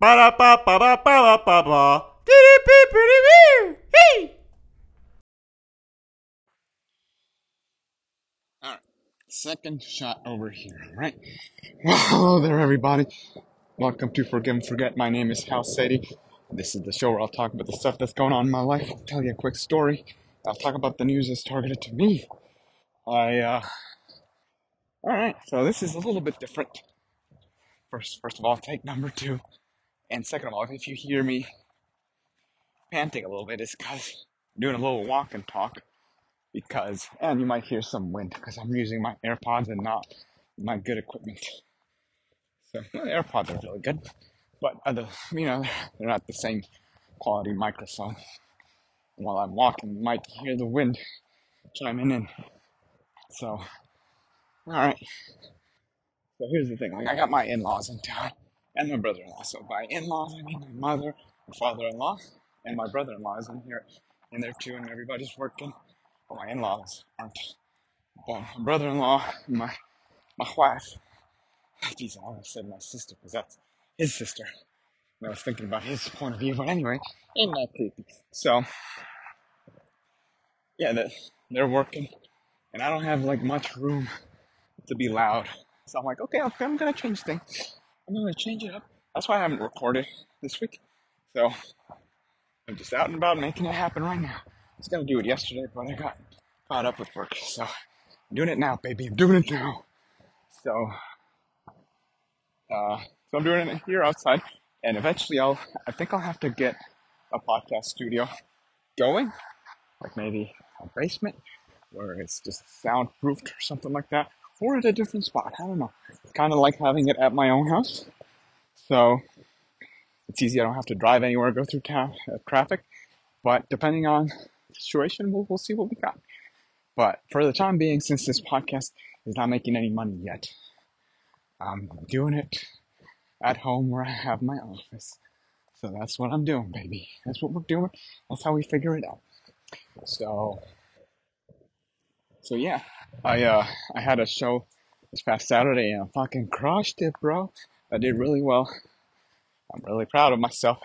Ba da ba ba ba ba ba ba. Hey. Alright, second shot over here, right? Well, hello there, everybody. Welcome to Forgive and Forget. My name is Hal Sadie. This is the show where I'll talk about the stuff that's going on in my life. I'll tell you a quick story. I'll talk about the news that's targeted to me. I, uh, alright, so this is a little bit different. First, first of all, take number two. And second of all, if you hear me panting a little bit, it's because I'm doing a little walk and talk. Because, and you might hear some wind because I'm using my AirPods and not my good equipment. So, AirPods are really good, but other, you know, they're not the same quality microphone. While I'm walking, you might hear the wind chiming in. So, alright. So here's the thing. Like, I got my in-laws in town and my brother-in-law. So by in-laws, I mean my mother, my father-in-law, and my brother-in-law is in here, in there too, and everybody's working. But my in-laws aren't. But my brother-in-law, my my wife. Jeez, I almost said my sister because that's his sister. And I was thinking about his point of view, but anyway, ain't that creepy? So yeah, that they're working, and I don't have like much room to be loud. So I'm like, okay, okay, I'm gonna change things. I'm gonna change it up. That's why I haven't recorded this week. So I'm just out and about making it happen right now. I was gonna do it yesterday, but I got caught up with work. So I'm doing it now, baby. I'm doing it now. So uh, so I'm doing it here outside, and eventually I'll. I think I'll have to get a podcast studio going, like maybe a basement where it's just soundproofed or something like that, or at a different spot. I don't know. Kind of like having it at my own house, so it's easy. I don't have to drive anywhere, go through uh, traffic. But depending on the situation, we'll, we'll see what we got. But for the time being, since this podcast is not making any money yet, I'm doing it at home where I have my office. So that's what I'm doing, baby. That's what we're doing. That's how we figure it out. So, so yeah, I uh, I had a show this past Saturday and I fucking crushed it, bro. I did really well. I'm really proud of myself.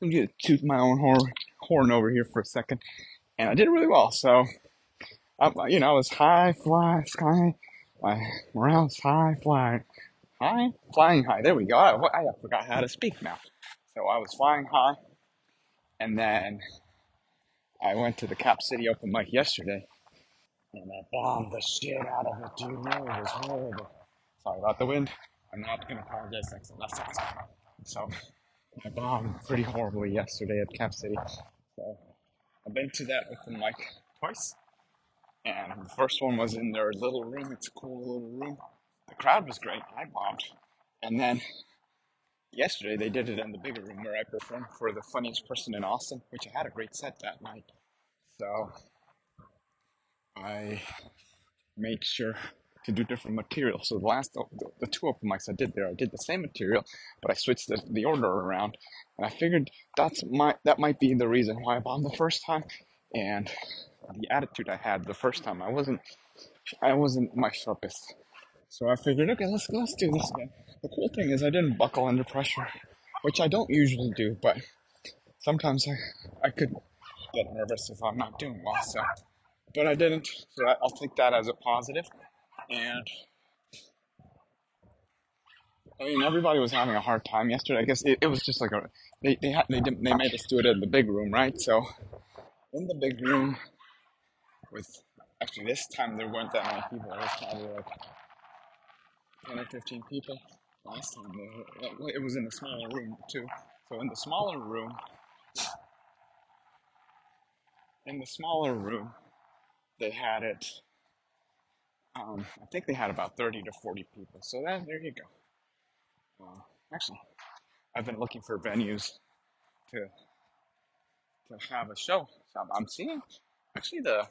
I'm gonna toot my own horn, horn over here for a second, and I did really well. So, I, you know, I was high fly, sky, my morale's high flying, high flying high. There we go. I, I forgot how to speak now. So I was flying high, and then I went to the Cap City open mic yesterday, and I bombed the shit out of it, dude. No, it was horrible. Sorry about the wind. I'm not gonna apologize next time. So I bombed pretty horribly yesterday at Cap City. So I've been to that open mic twice, and the first one was in their little room. It's a cool little room. The crowd was great. I bombed, and then yesterday they did it in the bigger room where I performed for the funniest person in Austin, which I had a great set that night. So I made sure to do different material. So the last, the, the two open mics I did there, I did the same material, but I switched the, the order around, and I figured that's my that might be the reason why I bombed the first time, and the attitude I had the first time, I wasn't I wasn't my sharpest. So I figured, okay, let's let's do this again. The cool thing is I didn't buckle under pressure, which I don't usually do, but sometimes I I could get nervous if I'm not doing well. So, but I didn't. So I'll take that as a positive. And I mean, everybody was having a hard time yesterday. I guess it, it was just like a they they had they did, they made us do it in the big room, right? So in the big room with actually this time there weren't that many people. It was probably like ten or fifteen people. Last time it was in a smaller room too. So in the smaller room, in the smaller room, they had it. Um, I think they had about thirty to forty people. So that there you go. Uh, actually, I've been looking for venues to to have a show. So I'm, seeing actually the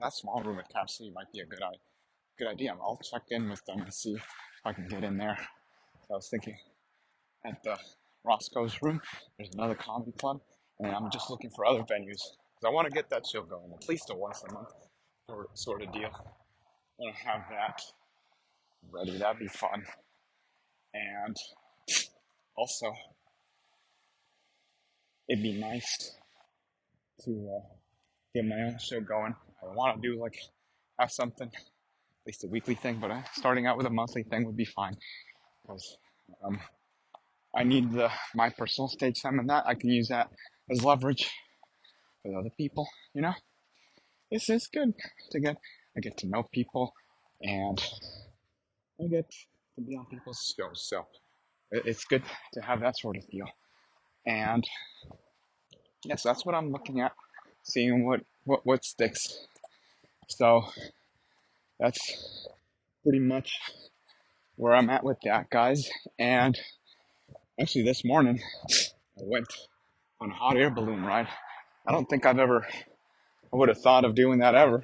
that small room at Cap City might be a good i- good idea. I'll check in with them and see if I can get in there. So I was thinking at the Roscoe's room, there's another comedy club, and I'm just looking for other venues because I want to get that show going at least a once a month sort of deal. I want to have that ready. That'd be fun. And also, it'd be nice to uh, get my own show going. I want to do like have something, at least a weekly thing, but uh, starting out with a monthly thing would be fine because um, I need the my personal stage time and that I can use that as leverage with other people. You know, this is good to get. I get to know people and I get to be on people's shows, so it's good to have that sort of deal. And yes, that's what I'm looking at, seeing what what what sticks. So that's pretty much where I'm at with that, guys. And actually, this morning I went on a hot air balloon ride. I don't think I've ever, I would have thought of doing that ever.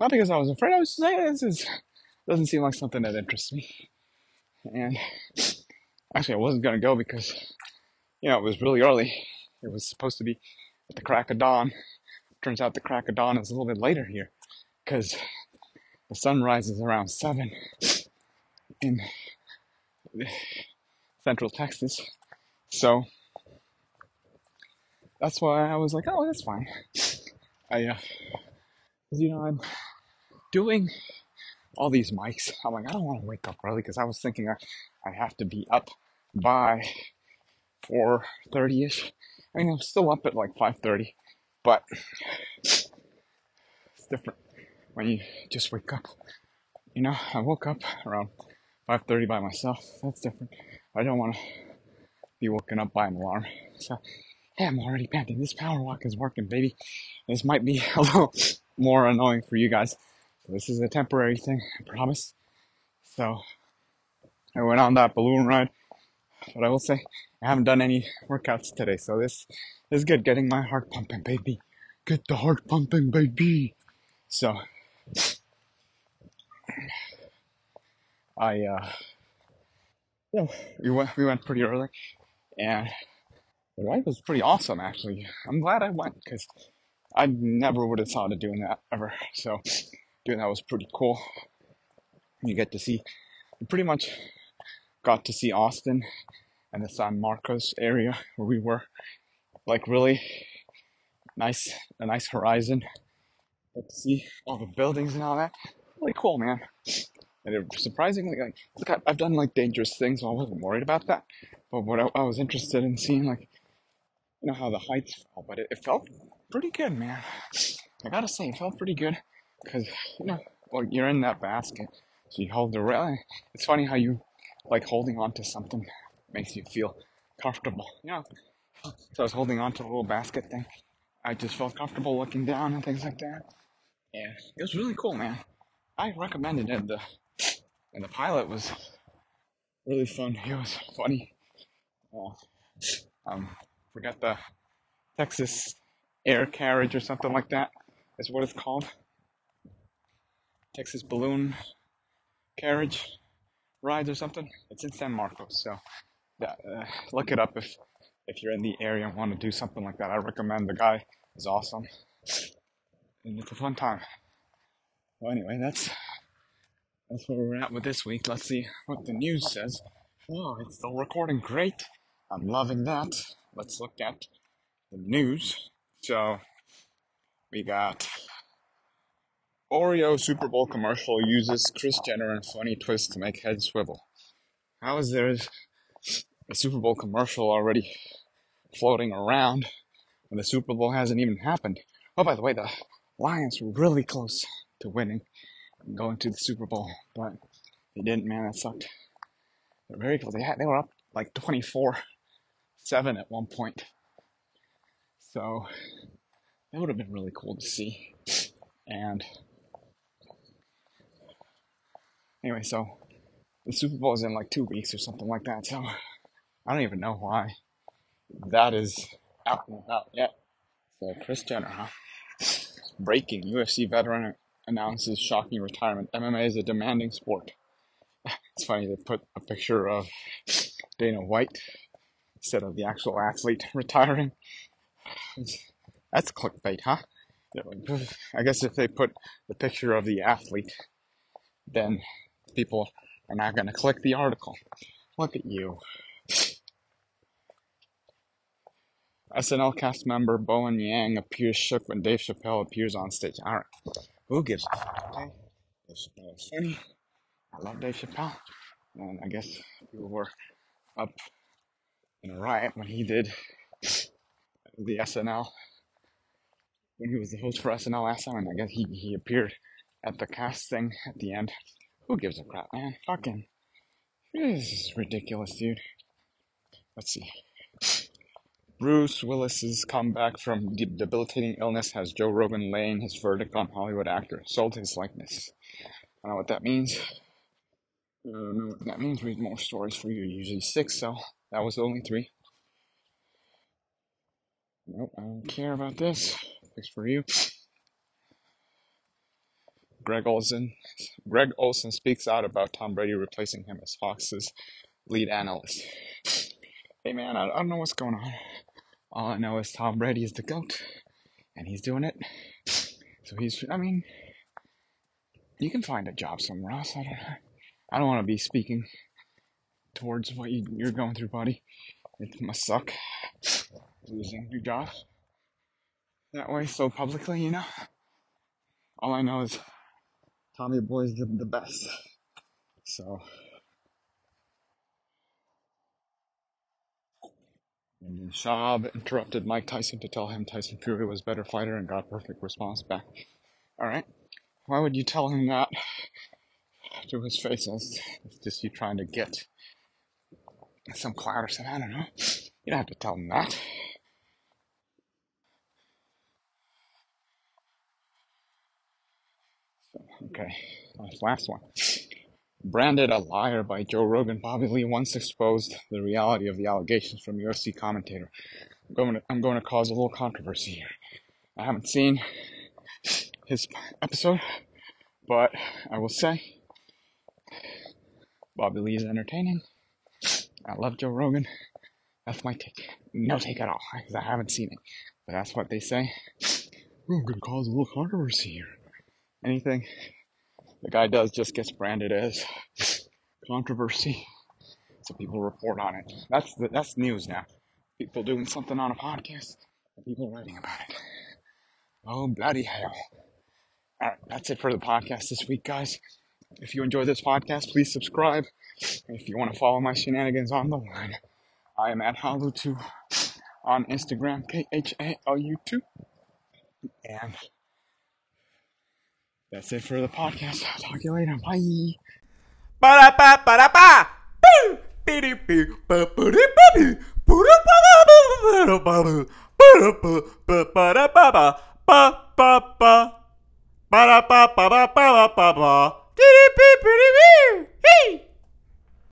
Not because I was afraid. I was just saying this is doesn't seem like something that interests me. And actually, I wasn't gonna go because you know it was really early. It was supposed to be at the crack of dawn. Turns out the crack of dawn is a little bit later here because the sun rises around seven in central Texas. So that's why I was like, oh, that's fine. I, uh, you know, I'm doing all these mics. I'm like, I don't want to wake up early because I was thinking I, I have to be up by 4.30 ish. I mean, I'm still up at like 5.30, but it's different when you just wake up. You know, I woke up around 5.30 by myself. That's different. I don't want to be woken up by an alarm. So, yeah, I'm already panting. This power walk is working, baby. This might be a little more annoying for you guys. So this is a temporary thing, I promise. So, I went on that balloon ride, but I will say I haven't done any workouts today, so this is good. Getting my heart pumping, baby. Get the heart pumping, baby. So, I, uh, yeah, we went, we went pretty early, and the ride was pretty awesome, actually. I'm glad I went, because I never would have thought of doing that ever. So, doing that was pretty cool. You get to see, you pretty much got to see Austin and the San Marcos area where we were. Like, really nice, a nice horizon. Got to see all the buildings and all that. Really cool, man. And it surprisingly, like, look, I've done like dangerous things, so I wasn't worried about that. But what I, I was interested in seeing, like, you know, how the heights felt, but it, it felt pretty good, man. I gotta say, it felt pretty good because, you know, well, you're in that basket, so you hold the rail. It's funny how you like holding on to something makes you feel comfortable, you know. So I was holding on to a little basket thing. I just felt comfortable looking down and things like that. Yeah, it was really cool, man. I recommended it. The and the pilot was really fun. He was funny. Um, forgot the Texas Air Carriage or something like that. Is what it's called. Texas Balloon Carriage rides or something. It's in San Marcos, so that, uh, look it up if if you're in the area and want to do something like that. I recommend. The guy is awesome, and it's a fun time. Well, anyway, that's that's where we're at with this week. Let's see what the news says. Oh, it's still recording. Great. I'm loving that. Let's look at the news. So we got Oreo Super Bowl commercial uses Kris Jenner and funny twist to make head swivel. How is there a Super Bowl commercial already floating around when the Super Bowl hasn't even happened? Oh, by the way, the Lions were really close to winning and going to the Super Bowl, but they didn't. Man, that sucked. They're very close. They had they were up like twenty four seven at one point. So that would have been really cool to see. And anyway, so the Super Bowl is in like two weeks or something like that. So I don't even know why that is out and about yet. So Kris Jenner, huh? Breaking UFC veteran announces shocking retirement. MMA is a demanding sport. It's funny they put a picture of Dana White instead of the actual athlete retiring. That's clickbait, huh? I guess if they put the picture of the athlete, then people are not going to click the article. Look at you. SNL cast member Bowen Yang appears shook when Dave Chappelle appears on stage. All right, who gives a fuck? Okay, Dave Chappelle is funny. I love Dave Chappelle, and I guess people were up in a riot when he did the SNL when he was the host for SNL last time, and I guess he he appeared at the cast thing at the end. Who gives a crap, man? Fucking, this is ridiculous, dude. Let's see. Bruce Willis's comeback from debilitating illness has Joe Rogan laying his verdict on Hollywood actor sold his likeness. I don't know what that means. I don't know what that means. Read more stories for you. Usually six, so that was only three. Nope, I don't care about this. Thanks for you. Greg Olsen. Greg Olsen speaks out about Tom Brady replacing him as Fox's lead analyst. Hey man, I, I don't know what's going on. All I know is Tom Brady is the GOAT, and he's doing it. So he's, I mean, you can find a job somewhere else. I don't, I don't want to be speaking towards what you, you're going through, buddy. It must suck losing your job that way so publicly, you know. All I know is Tommy Boy's the, the best. So. And Schaub interrupted Mike Tyson to tell him Tyson Fury was better fighter and got perfect response back. Alright. Why would you tell him that to his face? It's just you trying to get some cloud or something. I don't know. You don't have to tell them that. So, okay, last one. Branded a liar by Joe Rogan, Bobby Lee once exposed the reality of the allegations from UFC commentator. I'm going to, I'm going to cause a little controversy here. I haven't seen his episode, but I will say Bobby Lee is entertaining. I love Joe Rogan. That's my take. No take at all, because I haven't seen it. But that's what they say. We're to cause a little controversy here. Anything the guy does just gets branded as controversy. So people report on it. That's the, that's news now. People doing something on a podcast people writing about it. Oh bloody hell. Alright, that's it for the podcast this week, guys. If you enjoyed this podcast, please subscribe. If you want to follow my shenanigans on the line, I am at Khalu2 on Instagram, K H A L U 2. And that's it for the podcast. I'll talk to you later. Bye. Ba da ba ba da ba. Boo.